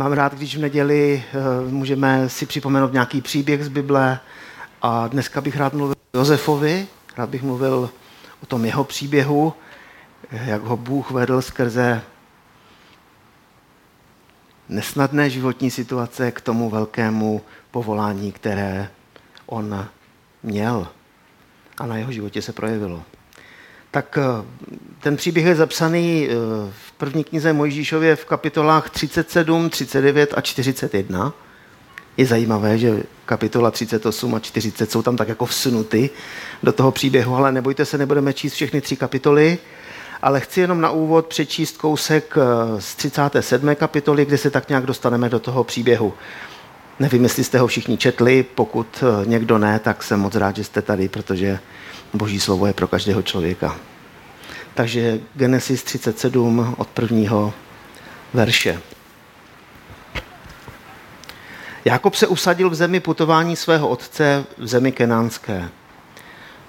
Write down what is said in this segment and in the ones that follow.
Mám rád, když v neděli uh, můžeme si připomenout nějaký příběh z Bible a dneska bych rád mluvil o Josefovi, rád bych mluvil o tom jeho příběhu, jak ho Bůh vedl skrze nesnadné životní situace k tomu velkému povolání, které on měl a na jeho životě se projevilo. Tak eh, ten příběh je zapsaný eh, v první knize Mojžíšově v kapitolách 37, 39 a 41. Je zajímavé, že kapitola 38 a 40 jsou tam tak jako vsunuty do toho příběhu, ale nebojte se, nebudeme číst všechny tři kapitoly, ale chci jenom na úvod přečíst kousek eh, z 37. kapitoly, kde se tak nějak dostaneme do toho příběhu. Nevím, jestli jste ho všichni četli, pokud někdo ne, tak jsem moc rád, že jste tady, protože Boží slovo je pro každého člověka. Takže Genesis 37 od prvního verše. Jakob se usadil v zemi putování svého otce v zemi kenánské.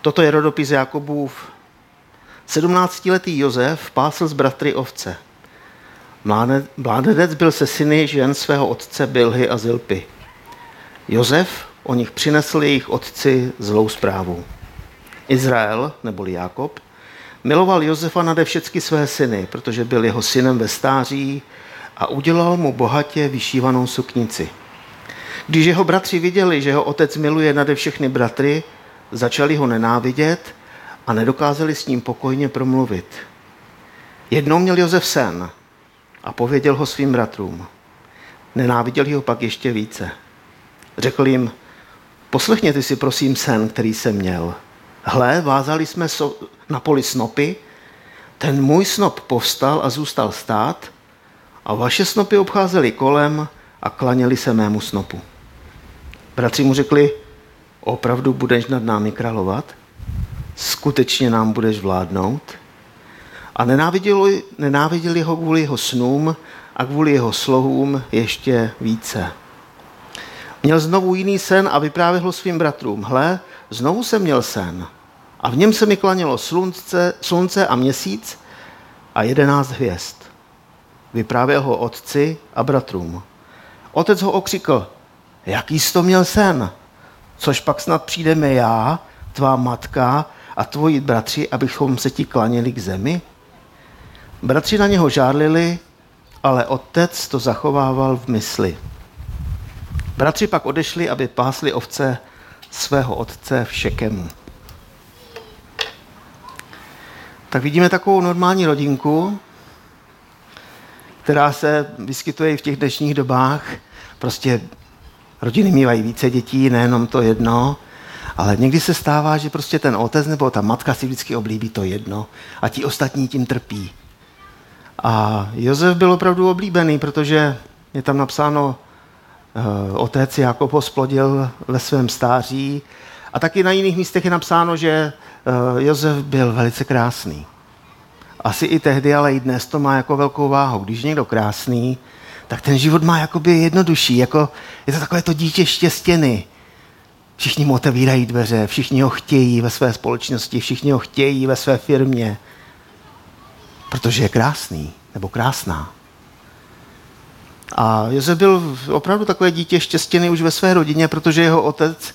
Toto je rodopis Jakobův. Sedmnáctiletý Josef pásl z bratry ovce. Mládenec byl se syny žen svého otce Bilhy a Zilpy. Josef o nich přinesl jejich otci zlou zprávu. Izrael, neboli Jakob, miloval Josefa nade všechny své syny, protože byl jeho synem ve stáří a udělal mu bohatě vyšívanou suknici. Když jeho bratři viděli, že jeho otec miluje nade všechny bratry, začali ho nenávidět a nedokázali s ním pokojně promluvit. Jednou měl Josef sen a pověděl ho svým bratrům. Nenáviděli ho pak ještě více. Řekl jim, poslechněte si prosím sen, který jsem měl. Hle, vázali jsme na poli snopy, ten můj snop povstal a zůstal stát a vaše snopy obcházely kolem a klaněli se mému snopu. Bratři mu řekli, opravdu budeš nad námi královat? Skutečně nám budeš vládnout? A nenáviděli, nenáviděli ho kvůli jeho snům a kvůli jeho slohům ještě více. Měl znovu jiný sen a vyprávěl ho svým bratrům. Hle, znovu jsem měl sen a v něm se mi klanělo slunce, slunce a měsíc a jedenáct hvězd. Vyprávěl ho otci a bratrům. Otec ho okřikl, jaký jsi to měl sen? Což pak snad přijdeme já, tvá matka a tvoji bratři, abychom se ti klaněli k zemi? Bratři na něho žárlili, ale otec to zachovával v mysli. Bratři pak odešli, aby pásli ovce svého otce v Šekemu. Tak vidíme takovou normální rodinku, která se vyskytuje i v těch dnešních dobách. Prostě rodiny mývají více dětí, nejenom to jedno, ale někdy se stává, že prostě ten otec nebo ta matka si vždycky oblíbí to jedno a ti ostatní tím trpí. A Josef byl opravdu oblíbený, protože je tam napsáno, otec Jakob ho splodil ve svém stáří a taky na jiných místech je napsáno, že uh, Josef byl velice krásný. Asi i tehdy, ale i dnes to má jako velkou váhu. Když někdo krásný, tak ten život má jakoby jednodušší. Jako, je to takové to dítě štěstěny. Všichni mu otevírají dveře, všichni ho chtějí ve své společnosti, všichni ho chtějí ve své firmě, protože je krásný nebo krásná. A Josef byl opravdu takové dítě štěstěný už ve své rodině, protože jeho otec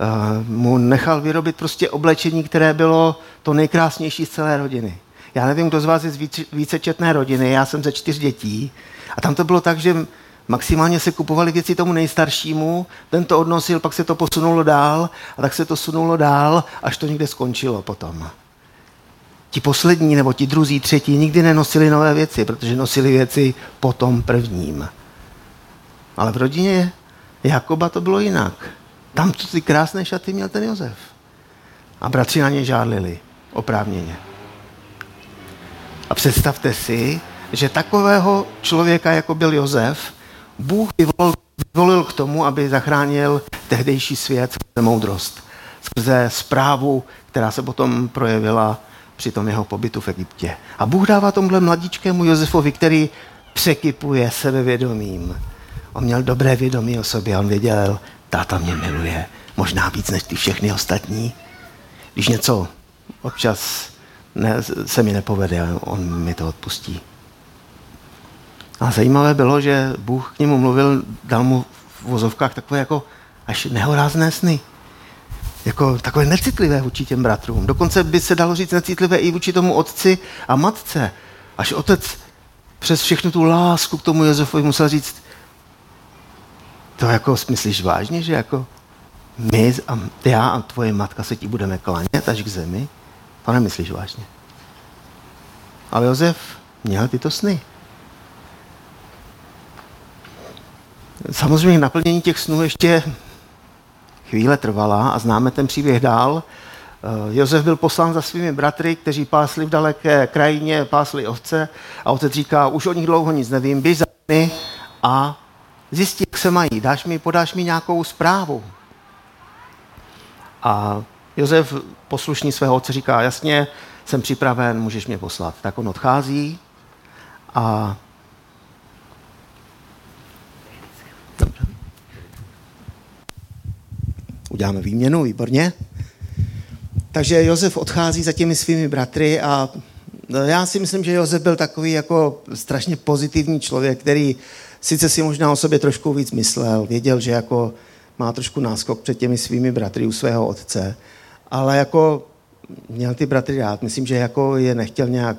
uh, mu nechal vyrobit prostě oblečení, které bylo to nejkrásnější z celé rodiny. Já nevím, kdo z vás je z více, vícečetné rodiny, já jsem ze čtyř dětí a tam to bylo tak, že maximálně se kupovali věci tomu nejstaršímu, ten to odnosil, pak se to posunulo dál a tak se to sunulo dál, až to někde skončilo potom. Ti poslední nebo ti druzí, třetí nikdy nenosili nové věci, protože nosili věci po tom prvním. Ale v rodině Jakoba to bylo jinak. Tam ty krásné šaty měl ten Josef. A bratři na ně žádlili, oprávněně. A představte si, že takového člověka, jako byl Josef, Bůh vyvolil, vyvolil k tomu, aby zachránil tehdejší svět skrze moudrost, skrze zprávu, která se potom projevila při tom jeho pobytu v Egyptě. A Bůh dává tomhle mladíčkému Josefovi, který překypuje sebevědomím. On měl dobré vědomí o sobě, on věděl, táta mě miluje, možná víc než ty všechny ostatní. Když něco občas ne, se mi nepovede, on mi to odpustí. A zajímavé bylo, že Bůh k němu mluvil, dal mu v vozovkách takové jako až nehorázné sny. Jako takové necitlivé vůči těm bratrům. Dokonce by se dalo říct necitlivé i vůči tomu otci a matce. Až otec přes všechnu tu lásku k tomu Josefovi musel říct, to jako myslíš vážně, že jako my a já a tvoje matka se ti budeme klanět až k zemi? To nemyslíš vážně. Ale Josef měl tyto sny. Samozřejmě naplnění těch snů ještě chvíle trvala a známe ten příběh dál. Eh, Josef byl poslán za svými bratry, kteří pásli v daleké krajině, pásli ovce a otec říká, už o nich dlouho nic nevím, běž za nimi a zjistí, jak se mají, dáš mi, podáš mi nějakou zprávu. A Josef poslušný svého otce říká, jasně, jsem připraven, můžeš mě poslat. Tak on odchází a Uděláme výměnu, výborně. Takže Josef odchází za těmi svými bratry a no, já si myslím, že Josef byl takový jako strašně pozitivní člověk, který sice si možná o sobě trošku víc myslel, věděl, že jako má trošku náskok před těmi svými bratry u svého otce, ale jako měl ty bratry rád. Myslím, že jako je nechtěl nějak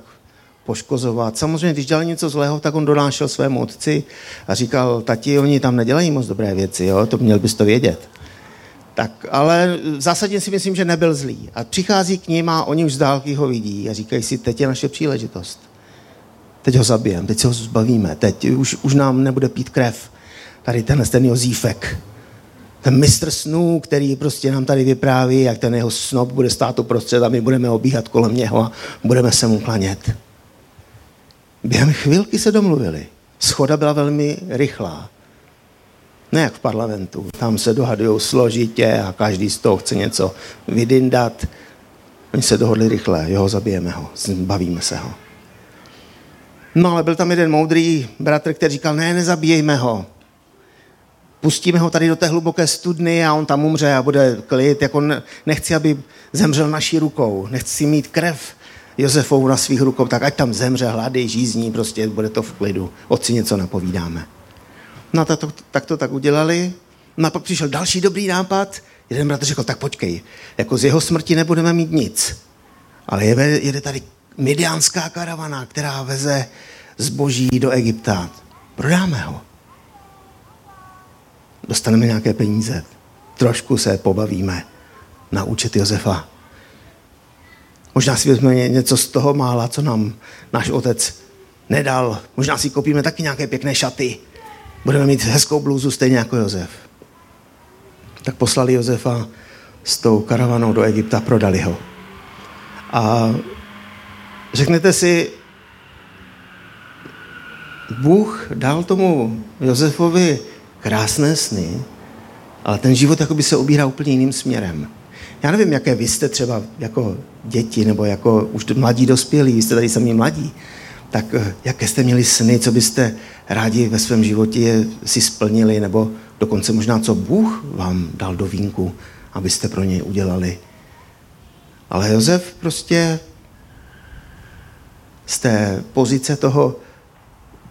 poškozovat. Samozřejmě, když dělal něco zlého, tak on donášel svému otci a říkal, tati, oni tam nedělají moc dobré věci, jo? to měl bys to vědět. Tak, ale v zásadě si myslím, že nebyl zlý. A přichází k ním a oni už z dálky ho vidí a říkají si, teď je naše příležitost. Teď ho zabijem, teď se ho zbavíme, teď už, už nám nebude pít krev. Tady tenhle ten Jozífek, ten mistr snů, který prostě nám tady vypráví, jak ten jeho snob bude stát uprostřed a my budeme obíhat kolem něho a budeme se mu klanět. Během chvilky se domluvili. Schoda byla velmi rychlá. Ne jak v parlamentu. Tam se dohadují složitě a každý z toho chce něco vydindat. Oni se dohodli rychle, jo, zabijeme ho, bavíme se ho. No ale byl tam jeden moudrý bratr, který říkal, ne, nezabíjejme ho. Pustíme ho tady do té hluboké studny a on tam umře a bude klid. Jako nechci, aby zemřel naší rukou. Nechci mít krev Josefou na svých rukou, tak ať tam zemře hlady, žízní, prostě bude to v klidu. Otci něco napovídáme. No tak to, tak to tak udělali. No a pak přišel další dobrý nápad. Jeden bratr řekl, tak počkej, jako z jeho smrti nebudeme mít nic. Ale jede, jede tady midiánská karavana, která veze zboží do Egypta. Prodáme ho. Dostaneme nějaké peníze. Trošku se pobavíme na účet Josefa. Možná si vezmeme něco z toho mála, co nám náš otec nedal. Možná si koupíme taky nějaké pěkné šaty. Budeme mít hezkou blůzu stejně jako Josef. Tak poslali Josefa s tou karavanou do Egypta, prodali ho. A řeknete si, Bůh dal tomu Josefovi krásné sny, ale ten život jako by se obírá úplně jiným směrem. Já nevím, jaké vy jste třeba jako děti nebo jako už mladí dospělí, vy jste tady sami mladí, tak eh, jaké jste měli sny, co byste rádi ve svém životě si splnili, nebo dokonce možná, co Bůh vám dal do vínku, abyste pro něj udělali. Ale Josef prostě z té pozice toho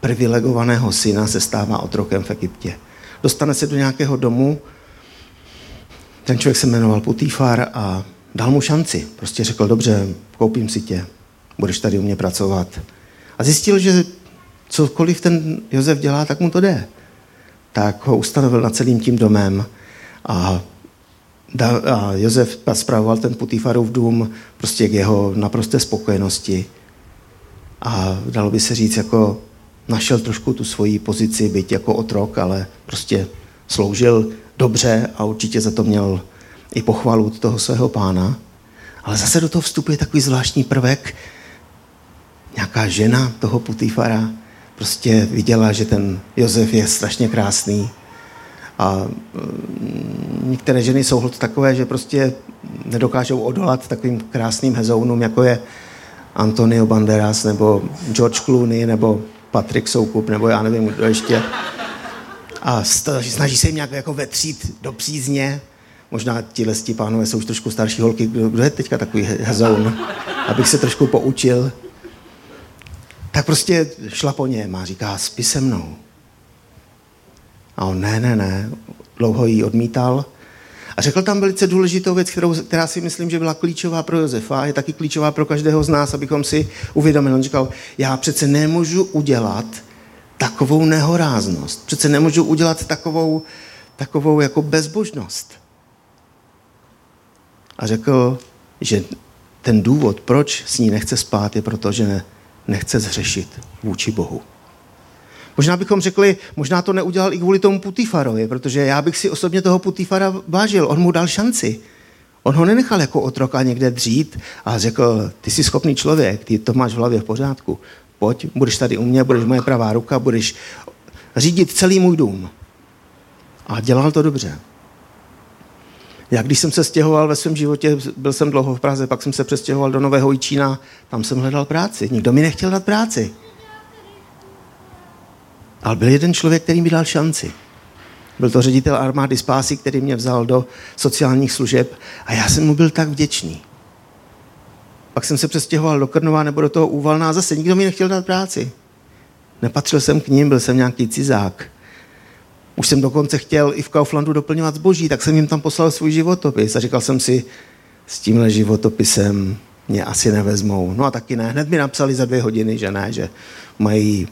privilegovaného syna se stává otrokem v Egyptě. Dostane se do nějakého domu, ten člověk se jmenoval Putifar a dal mu šanci. Prostě řekl, dobře, koupím si tě, budeš tady u mě pracovat. A zjistil, že cokoliv ten Josef dělá, tak mu to jde. Tak ho ustanovil nad celým tím domem a, a Josef zpravoval ten Putifarův dům prostě k jeho naprosté spokojenosti. A dalo by se říct, jako našel trošku tu svoji pozici, byť jako otrok, ale prostě sloužil dobře a určitě za to měl i pochvalu od toho svého pána. Ale zase do toho vstupuje takový zvláštní prvek. Nějaká žena toho Putifara prostě viděla, že ten Josef je strašně krásný. A mm, některé ženy jsou takové, že prostě nedokážou odolat takovým krásným hezounům, jako je Antonio Banderas, nebo George Clooney, nebo Patrick Soukup, nebo já nevím, kdo ještě a snaží se jim nějak jako vetřít do přízně. Možná tihle pánové jsou už trošku starší holky. Kdo je teďka takový hezoun? Abych se trošku poučil. Tak prostě šla po něm a říká, spi se mnou. A on ne, ne, ne, dlouho jí odmítal. A řekl tam velice důležitou věc, kterou, která si myslím, že byla klíčová pro Josefa a je taky klíčová pro každého z nás, abychom si uvědomili. On říkal, já přece nemůžu udělat takovou nehoráznost. Přece nemůžu udělat takovou, takovou jako bezbožnost. A řekl, že ten důvod, proč s ní nechce spát, je proto, že nechce zhřešit vůči Bohu. Možná bychom řekli, možná to neudělal i kvůli tomu Putifarovi, protože já bych si osobně toho Putifara vážil. On mu dal šanci. On ho nenechal jako otroka někde dřít a řekl, ty jsi schopný člověk, ty to máš v hlavě v pořádku. Pojď, budeš tady u mě, budeš moje pravá ruka, budeš řídit celý můj dům. A dělal to dobře. Já když jsem se stěhoval ve svém životě, byl jsem dlouho v Praze, pak jsem se přestěhoval do Nového Jičína, tam jsem hledal práci. Nikdo mi nechtěl dát práci. Ale byl jeden člověk, který mi dal šanci. Byl to ředitel armády Spásy, který mě vzal do sociálních služeb a já jsem mu byl tak vděčný. Pak jsem se přestěhoval do Krnova nebo do toho Úvalná zase nikdo mi nechtěl dát práci. Nepatřil jsem k ním, byl jsem nějaký cizák. Už jsem dokonce chtěl i v Kauflandu doplňovat zboží, tak jsem jim tam poslal svůj životopis a říkal jsem si, s tímhle životopisem mě asi nevezmou. No a taky ne. Hned mi napsali za dvě hodiny, že ne, že mají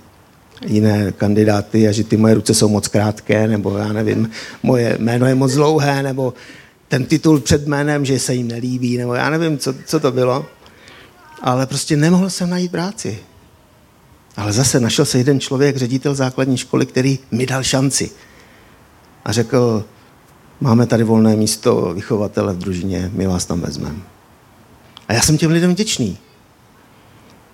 jiné kandidáty a že ty moje ruce jsou moc krátké, nebo já nevím, moje jméno je moc dlouhé, nebo ten titul před jménem, že se jim nelíbí, nebo já nevím, co, co to bylo. Ale prostě nemohl jsem najít práci. Ale zase našel se jeden člověk, ředitel základní školy, který mi dal šanci. A řekl, máme tady volné místo vychovatele v družině, my vás tam vezmeme. A já jsem těm lidem vděčný.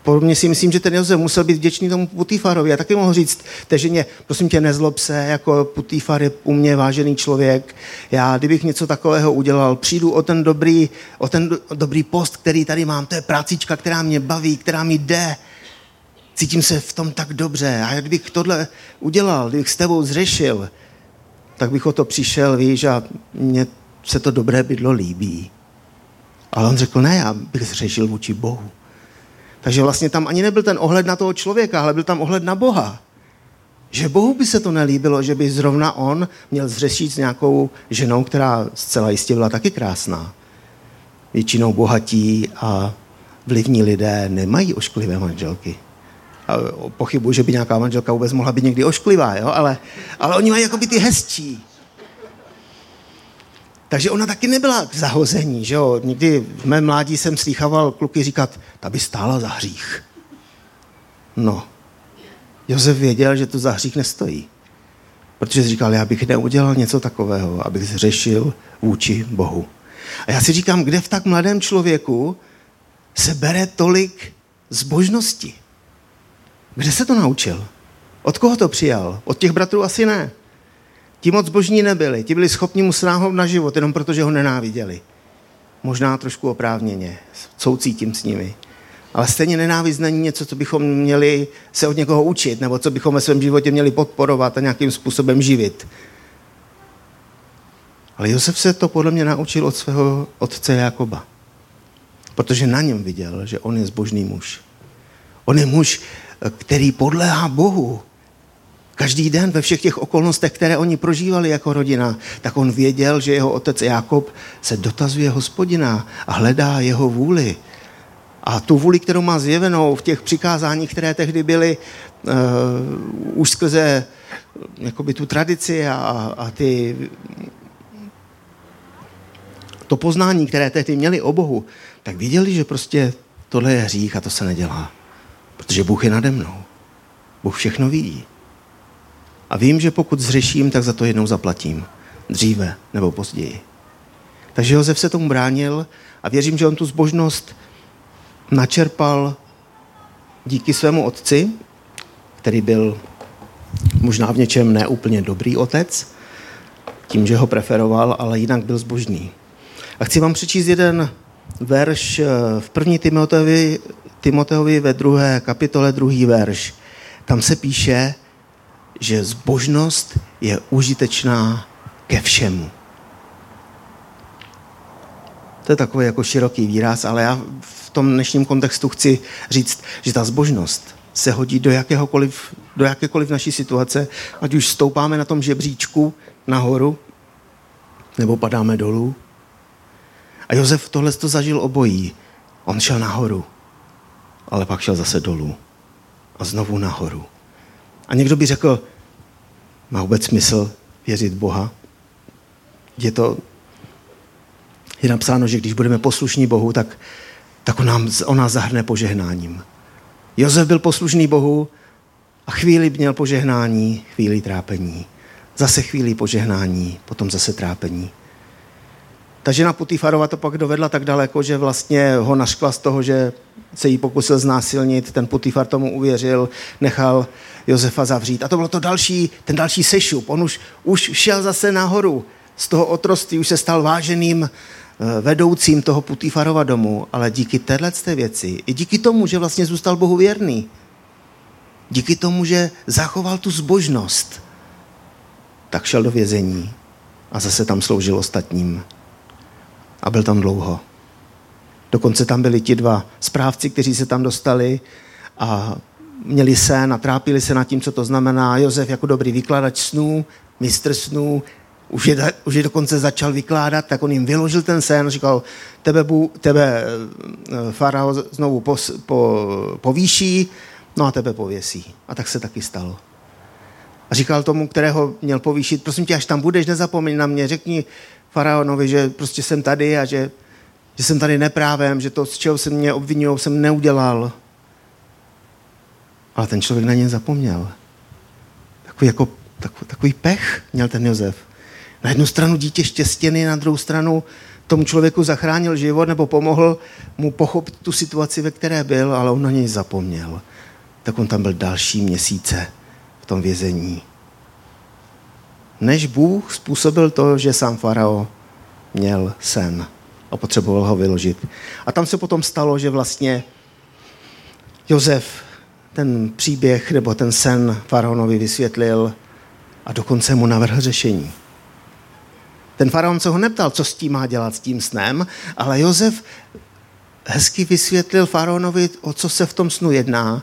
Podobně si myslím, že ten Josef musel být vděčný tomu Putifárovi. Já taky mohl říct té ženě, prosím tě, nezlob se, jako Putifar je u mě vážený člověk. Já, kdybych něco takového udělal, přijdu o ten dobrý, o ten dobrý post, který tady mám. To je prácička, která mě baví, která mi jde. Cítím se v tom tak dobře. A kdybych tohle udělal, kdybych s tebou zřešil, tak bych o to přišel, víš, a mně se to dobré bydlo líbí. Ale on řekl, ne, já bych zřešil vůči Bohu. Takže vlastně tam ani nebyl ten ohled na toho člověka, ale byl tam ohled na Boha. Že Bohu by se to nelíbilo, že by zrovna on měl zřešit s nějakou ženou, která zcela jistě byla taky krásná. Většinou bohatí a vlivní lidé nemají ošklivé manželky. Pochybuji, že by nějaká manželka vůbec mohla být někdy ošklivá, jo? Ale, ale oni mají jako by ty hezčí. Takže ona taky nebyla k zahození, že jo. Někdy v mém mládí jsem slýchával kluky říkat, ta by stála za hřích. No, Josef věděl, že to za hřích nestojí. Protože říkal, já bych neudělal něco takového, abych zřešil vůči Bohu. A já si říkám, kde v tak mladém člověku se bere tolik zbožnosti? Kde se to naučil? Od koho to přijal? Od těch bratrů asi ne. Ti moc božní nebyli, ti byli schopni mu sráhnout na život, jenom protože ho nenáviděli. Možná trošku oprávněně, soucítím s nimi. Ale stejně nenávist není něco, co bychom měli se od někoho učit, nebo co bychom ve svém životě měli podporovat a nějakým způsobem živit. Ale Josef se to podle mě naučil od svého otce Jakoba. Protože na něm viděl, že on je zbožný muž. On je muž, který podléhá Bohu každý den ve všech těch okolnostech, které oni prožívali jako rodina, tak on věděl, že jeho otec Jakob se dotazuje hospodina a hledá jeho vůli. A tu vůli, kterou má zjevenou v těch přikázáních, které tehdy byly uh, už skrze jakoby tu tradici a, a ty, to poznání, které tehdy měli o Bohu, tak viděli, že prostě tohle je hřích a to se nedělá. Protože Bůh je nade mnou. Bůh všechno vidí. A vím, že pokud zřeším, tak za to jednou zaplatím. Dříve nebo později. Takže Josef se tomu bránil a věřím, že on tu zbožnost načerpal díky svému otci, který byl možná v něčem neúplně dobrý otec, tím, že ho preferoval, ale jinak byl zbožný. A chci vám přečíst jeden verš eh, v první Timoteovi, Timoteovi ve druhé kapitole, druhý verš. Tam se píše, že zbožnost je užitečná ke všemu. To je takový jako široký výraz, ale já v tom dnešním kontextu chci říct, že ta zbožnost se hodí do, jakéhokoliv, do jakékoliv naší situace, ať už stoupáme na tom žebříčku nahoru, nebo padáme dolů. A Josef tohle to zažil obojí. On šel nahoru, ale pak šel zase dolů. A znovu nahoru. A někdo by řekl, má vůbec smysl věřit Boha? Je to, je napsáno, že když budeme poslušní Bohu, tak, tak on, nám, on nás zahrne požehnáním. Josef byl poslušný Bohu a chvíli měl požehnání, chvíli trápení. Zase chvíli požehnání, potom zase trápení. Ta žena Putifarova to pak dovedla tak daleko, že vlastně ho naškla z toho, že se jí pokusil znásilnit, ten Putifar tomu uvěřil, nechal Josefa zavřít. A to bylo to další, ten další sešup. On už, už šel zase nahoru z toho otroství, už se stal váženým eh, vedoucím toho Putifarova domu, ale díky téhle věci, i díky tomu, že vlastně zůstal Bohu věrný, díky tomu, že zachoval tu zbožnost, tak šel do vězení a zase tam sloužil ostatním. A byl tam dlouho. Dokonce tam byli ti dva správci, kteří se tam dostali a měli sen a trápili se nad tím, co to znamená. Josef jako dobrý vykladač snů, mistr snů, už je, už je dokonce začal vykládat, tak on jim vyložil ten sen, říkal, tebe, bu, tebe eh, farao znovu pos, po, povýší, no a tebe pověsí. A tak se taky stalo. A říkal tomu, kterého měl povýšit, prosím tě, až tam budeš, nezapomeň na mě, řekni faraonovi, že prostě jsem tady a že, že jsem tady neprávem, že to, z čeho se mě obvinují, jsem neudělal. Ale ten člověk na ně zapomněl. Takový, jako, takový, takový pech měl ten Josef. Na jednu stranu dítě štěstěny, na druhou stranu tomu člověku zachránil život nebo pomohl mu pochopit tu situaci, ve které byl, ale on na něj zapomněl. Tak on tam byl další měsíce v tom vězení. Než Bůh způsobil to, že sám farao měl sen a potřeboval ho vyložit. A tam se potom stalo, že vlastně Josef ten příběh nebo ten sen faraonovi vysvětlil a dokonce mu navrhl řešení. Ten faraon se ho neptal, co s tím má dělat, s tím snem, ale Josef hezky vysvětlil faraonovi, o co se v tom snu jedná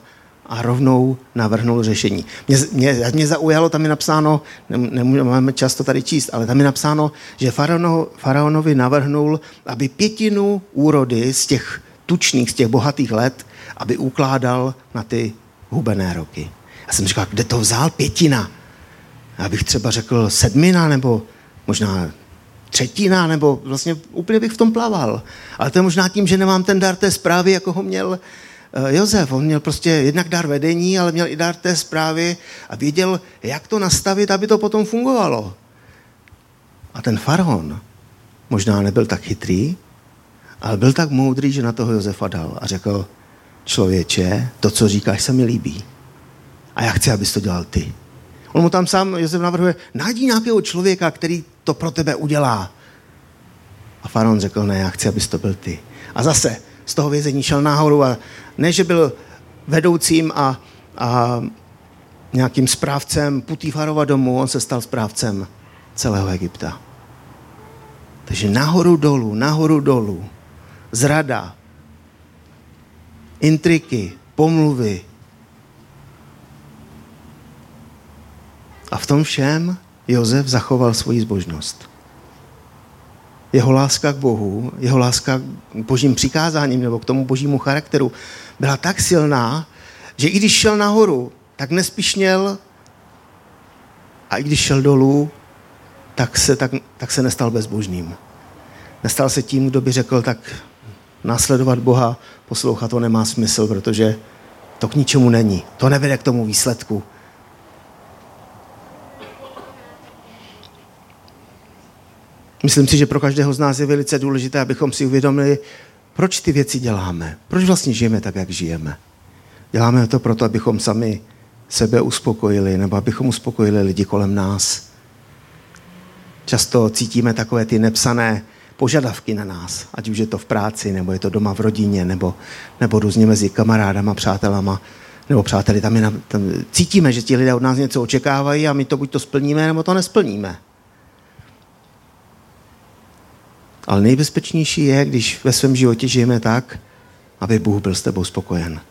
a rovnou navrhnul řešení. Mě, mě, mě zaujalo, tam je napsáno, nemůžeme často tady číst, ale tam je napsáno, že faraono, faraonovi navrhnul, aby pětinu úrody z těch tučných, z těch bohatých let, aby ukládal na ty hubené roky. Já jsem říkal, kde to vzal pětina? Já bych třeba řekl sedmina, nebo možná třetina, nebo vlastně úplně bych v tom plaval. Ale to je možná tím, že nemám ten dar té zprávy, jako ho měl Josef, on měl prostě jednak dar vedení, ale měl i dar té zprávy a věděl, jak to nastavit, aby to potom fungovalo. A ten faraon možná nebyl tak chytrý, ale byl tak moudrý, že na toho Josefa dal a řekl, člověče, to, co říkáš, se mi líbí. A já chci, abys to dělal ty. On mu tam sám, Josef navrhuje, najdi nějakého člověka, který to pro tebe udělá. A faraon řekl, ne, já chci, abys to byl ty. A zase z toho vězení šel nahoru a ne, že byl vedoucím a, a nějakým správcem Putífarova domu, on se stal správcem celého Egypta. Takže nahoru dolů, nahoru dolů, zrada, intriky, pomluvy. A v tom všem Jozef zachoval svoji zbožnost jeho láska k Bohu, jeho láska k božím přikázáním nebo k tomu božímu charakteru byla tak silná, že i když šel nahoru, tak nespišněl a i když šel dolů, tak se, tak, tak se nestal bezbožným. Nestal se tím, kdo by řekl, tak následovat Boha, poslouchat to nemá smysl, protože to k ničemu není. To nevede k tomu výsledku. Myslím si, že pro každého z nás je velice důležité, abychom si uvědomili, proč ty věci děláme. Proč vlastně žijeme tak, jak žijeme. Děláme to proto, abychom sami sebe uspokojili, nebo abychom uspokojili lidi kolem nás. Často cítíme takové ty nepsané požadavky na nás, ať už je to v práci, nebo je to doma v rodině, nebo, nebo různě mezi kamarádama, přátelama, nebo přáteli. Tam, je, tam cítíme, že ti lidé od nás něco očekávají a my to buď to splníme, nebo to nesplníme. Ale nejbezpečnější je, když ve svém životě žijeme tak, aby Bůh byl s tebou spokojen.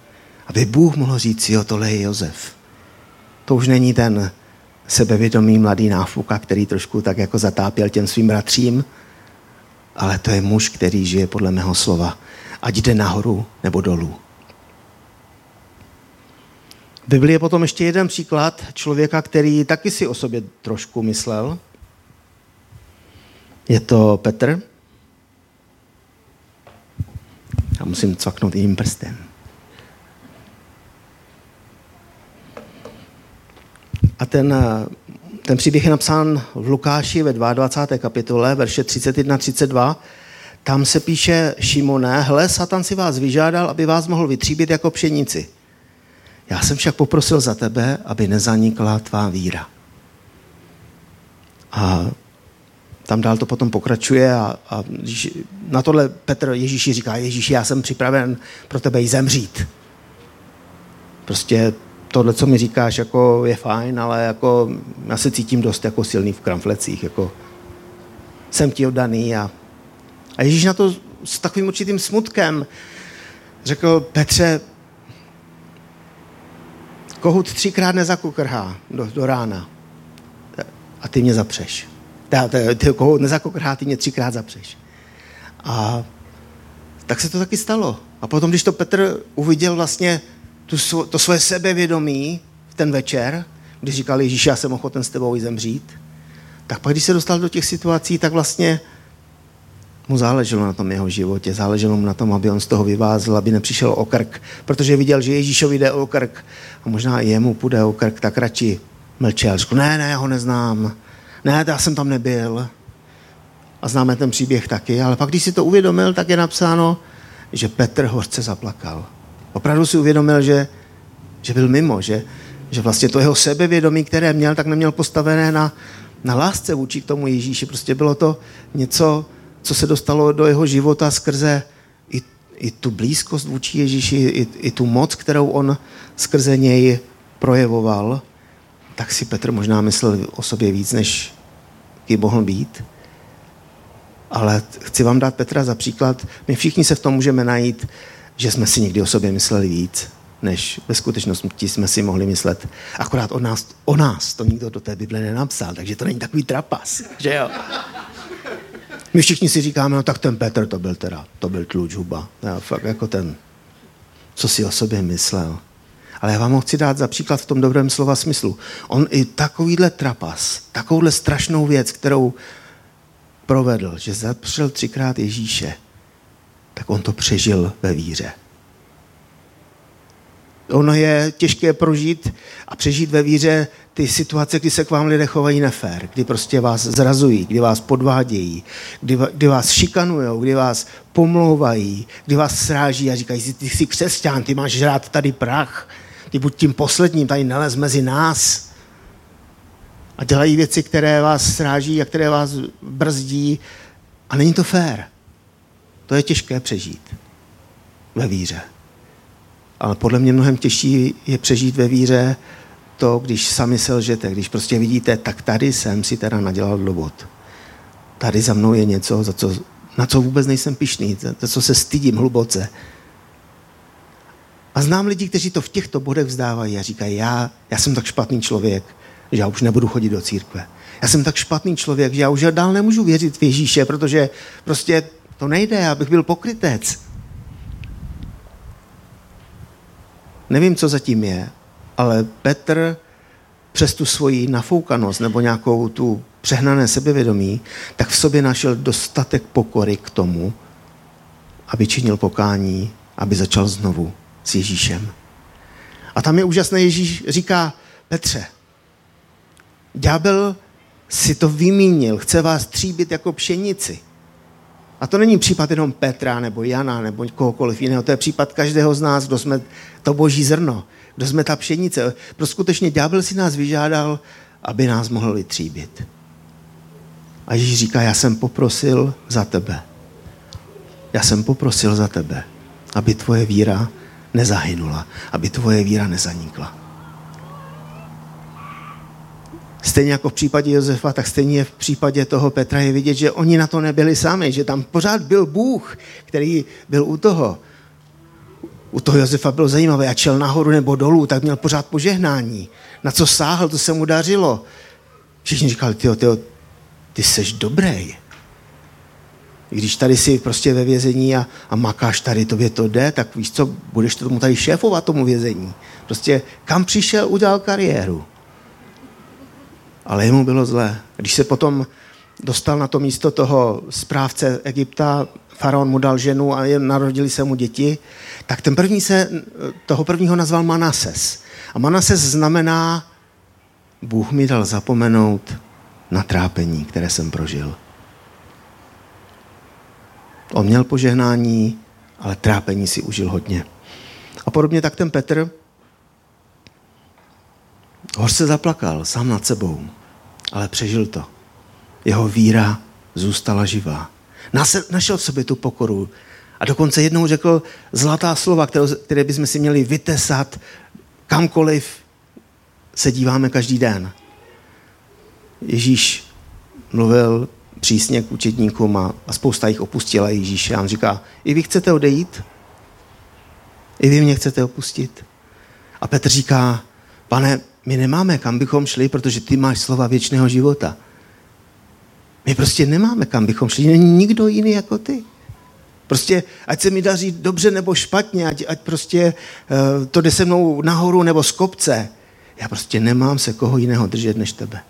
Aby Bůh mohl říct, jo, tohle je Jozef. To už není ten sebevědomý mladý náfuka, který trošku tak jako zatápěl těm svým bratřím, ale to je muž, který žije podle mého slova. Ať jde nahoru nebo dolů. V Biblii je potom ještě jeden příklad člověka, který taky si o sobě trošku myslel. Je to Petr. Já musím cvaknout jiným prstem. A ten, ten příběh je napsán v Lukáši ve 22. kapitole, verše 31-32. Tam se píše Šimone, hle, Satan si vás vyžádal, aby vás mohl vytříbit jako pšenici. Já jsem však poprosil za tebe, aby nezanikla tvá víra. A tam dál to potom pokračuje a, a na tohle Petr Ježíši říká, Ježíši, já jsem připraven pro tebe i zemřít. Prostě tohle, co mi říkáš, jako je fajn, ale jako já se cítím dost jako silný v kramflecích, jako jsem ti oddaný a, a Ježíš na to s takovým určitým smutkem řekl, Petře, kohut třikrát nezakukrhá do, do rána a ty mě zapřeš. Ty mě třikrát zapřeš. A tak se to taky stalo. A potom, když to Petr uviděl vlastně tu, to svoje sebevědomí v ten večer, když říkal Ježíš, já jsem ochoten s tebou i zemřít, tak pak, když se dostal do těch situací, tak vlastně mu záleželo na tom jeho životě, záleželo mu na tom, aby on z toho vyvázl, aby nepřišel o krk, protože viděl, že Ježíšovi jde o krk a možná i jemu půjde o krk, tak radši mlčel. Řekl, ne, ne, já ho neznám, ne, já jsem tam nebyl. A známe ten příběh taky, ale pak, když si to uvědomil, tak je napsáno, že Petr hořce zaplakal. Opravdu si uvědomil, že, že byl mimo, že, že vlastně to jeho sebevědomí, které měl, tak neměl postavené na, na lásce vůči k tomu Ježíši. Prostě bylo to něco, co se dostalo do jeho života skrze i, i tu blízkost vůči Ježíši, i, i tu moc, kterou on skrze něj projevoval, tak si Petr možná myslel o sobě víc, než kým mohl být. Ale chci vám dát Petra za příklad. My všichni se v tom můžeme najít že jsme si někdy o sobě mysleli víc, než ve skutečnosti jsme si mohli myslet. Akorát o nás, o nás to nikdo do té Bible nenapsal, takže to není takový trapas, že jo? My všichni si říkáme, no tak ten Petr to byl teda, to byl tluč huba. Já, fakt jako ten, co si o sobě myslel. Ale já vám ho chci dát za příklad v tom dobrém slova smyslu. On i takovýhle trapas, takovouhle strašnou věc, kterou provedl, že zapřel třikrát Ježíše, tak on to přežil ve víře. Ono je těžké prožít a přežít ve víře ty situace, kdy se k vám lidé chovají nefér, kdy prostě vás zrazují, kdy vás podvádějí, kdy, kdy vás šikanují, kdy vás pomlouvají, kdy vás sráží a říkají, ty jsi křesťan, ty máš žrát tady prach, ty buď tím posledním, tady nalez mezi nás. A dělají věci, které vás sráží a které vás brzdí a není to fér. To je těžké přežít ve víře. Ale podle mě mnohem těžší je přežít ve víře to, když sami selžete, když prostě vidíte, tak tady jsem si teda nadělal dlobot. Tady za mnou je něco, za co, na co vůbec nejsem pišný, za, za co se stydím hluboce. A znám lidi, kteří to v těchto bodech vzdávají a říkají, já, já jsem tak špatný člověk, že já už nebudu chodit do církve. Já jsem tak špatný člověk, že já už dál nemůžu věřit v Ježíše, protože prostě to nejde, abych byl pokrytec. Nevím, co zatím je, ale Petr přes tu svoji nafoukanost nebo nějakou tu přehnané sebevědomí, tak v sobě našel dostatek pokory k tomu, aby činil pokání, aby začal znovu s Ježíšem. A tam je úžasné, Ježíš říká, Petře, ďábel si to vymínil, chce vás tříbit jako pšenici. A to není případ jenom Petra nebo Jana nebo kohokoliv jiného, to je případ každého z nás, kdo jsme to boží zrno, kdo jsme ta pšenice. Pro skutečně ďábel si nás vyžádal, aby nás mohl vytříbit. A Ježíš říká, já jsem poprosil za tebe. Já jsem poprosil za tebe, aby tvoje víra nezahynula, aby tvoje víra nezanikla. Stejně jako v případě Josefa, tak stejně v případě toho Petra je vidět, že oni na to nebyli sami, že tam pořád byl Bůh, který byl u toho. u toho Josefa bylo zajímavé, a čel nahoru nebo dolů, tak měl pořád požehnání. Na co sáhl, to se mu dařilo. Všichni říkali, ty, ty, ty seš dobrý. Když tady jsi prostě ve vězení a, a makáš tady, tobě to jde, tak víš co, budeš tomu tady šéfovat tomu vězení. Prostě kam přišel, udělal kariéru. Ale jemu bylo zlé. Když se potom dostal na to místo toho správce Egypta, faraon mu dal ženu a narodili se mu děti, tak ten první se, toho prvního nazval Manases. A Manases znamená, Bůh mi dal zapomenout na trápení, které jsem prožil. On měl požehnání, ale trápení si užil hodně. A podobně tak ten Petr hoř se zaplakal sám nad sebou, ale přežil to. Jeho víra zůstala živá. Našel v sobě tu pokoru a dokonce jednou řekl zlatá slova, které, které bychom si měli vytesat kamkoliv se díváme každý den. Ježíš mluvil přísně k učedníkům a, a spousta jich opustila Ježíše. A on říká, i vy chcete odejít? I vy mě chcete opustit? A Petr říká, pane, my nemáme, kam bychom šli, protože ty máš slova věčného života. My prostě nemáme, kam bychom šli. Není nikdo jiný jako ty. Prostě, ať se mi daří dobře nebo špatně, ať, ať prostě uh, to jde se mnou nahoru nebo z kopce. Já prostě nemám se koho jiného držet než tebe.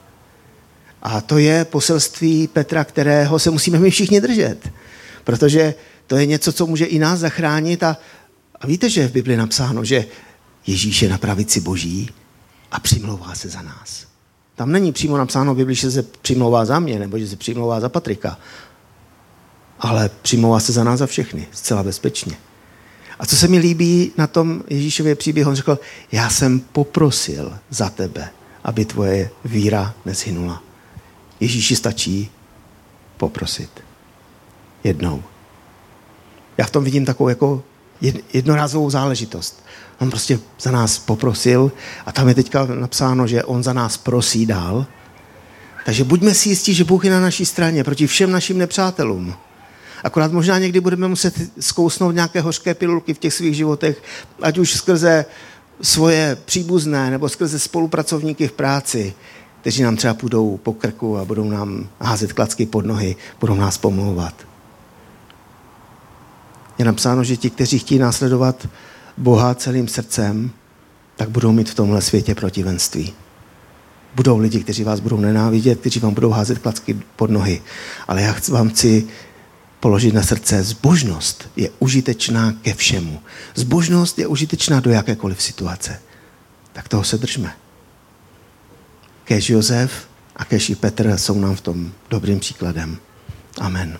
A to je poselství Petra, kterého se musíme my všichni držet. Protože to je něco, co může i nás zachránit. A, a víte, že je v Bibli napsáno, že Ježíš je na pravici boží a přimlouvá se za nás. Tam není přímo napsáno v Bibli, že se přimlouvá za mě, nebo že se přimlouvá za Patrika. Ale přimlouvá se za nás za všechny, zcela bezpečně. A co se mi líbí na tom Ježíšově příběhu, on řekl, já jsem poprosil za tebe, aby tvoje víra nezhynula. Ježíši stačí poprosit. Jednou. Já v tom vidím takovou jako jednorázovou záležitost. On prostě za nás poprosil a tam je teďka napsáno, že on za nás prosí dál. Takže buďme si jistí, že Bůh je na naší straně proti všem našim nepřátelům. Akorát možná někdy budeme muset zkousnout nějaké hořké pilulky v těch svých životech, ať už skrze svoje příbuzné nebo skrze spolupracovníky v práci, kteří nám třeba půjdou po krku a budou nám házet klacky pod nohy, budou nás pomlouvat. Je napsáno, že ti, kteří chtějí následovat Boha celým srdcem, tak budou mít v tomhle světě protivenství. Budou lidi, kteří vás budou nenávidět, kteří vám budou házet klacky pod nohy. Ale já vám chci položit na srdce, zbožnost je užitečná ke všemu. Zbožnost je užitečná do jakékoliv situace. Tak toho se držme. Kež Josef a kež i Petr jsou nám v tom dobrým příkladem. Amen.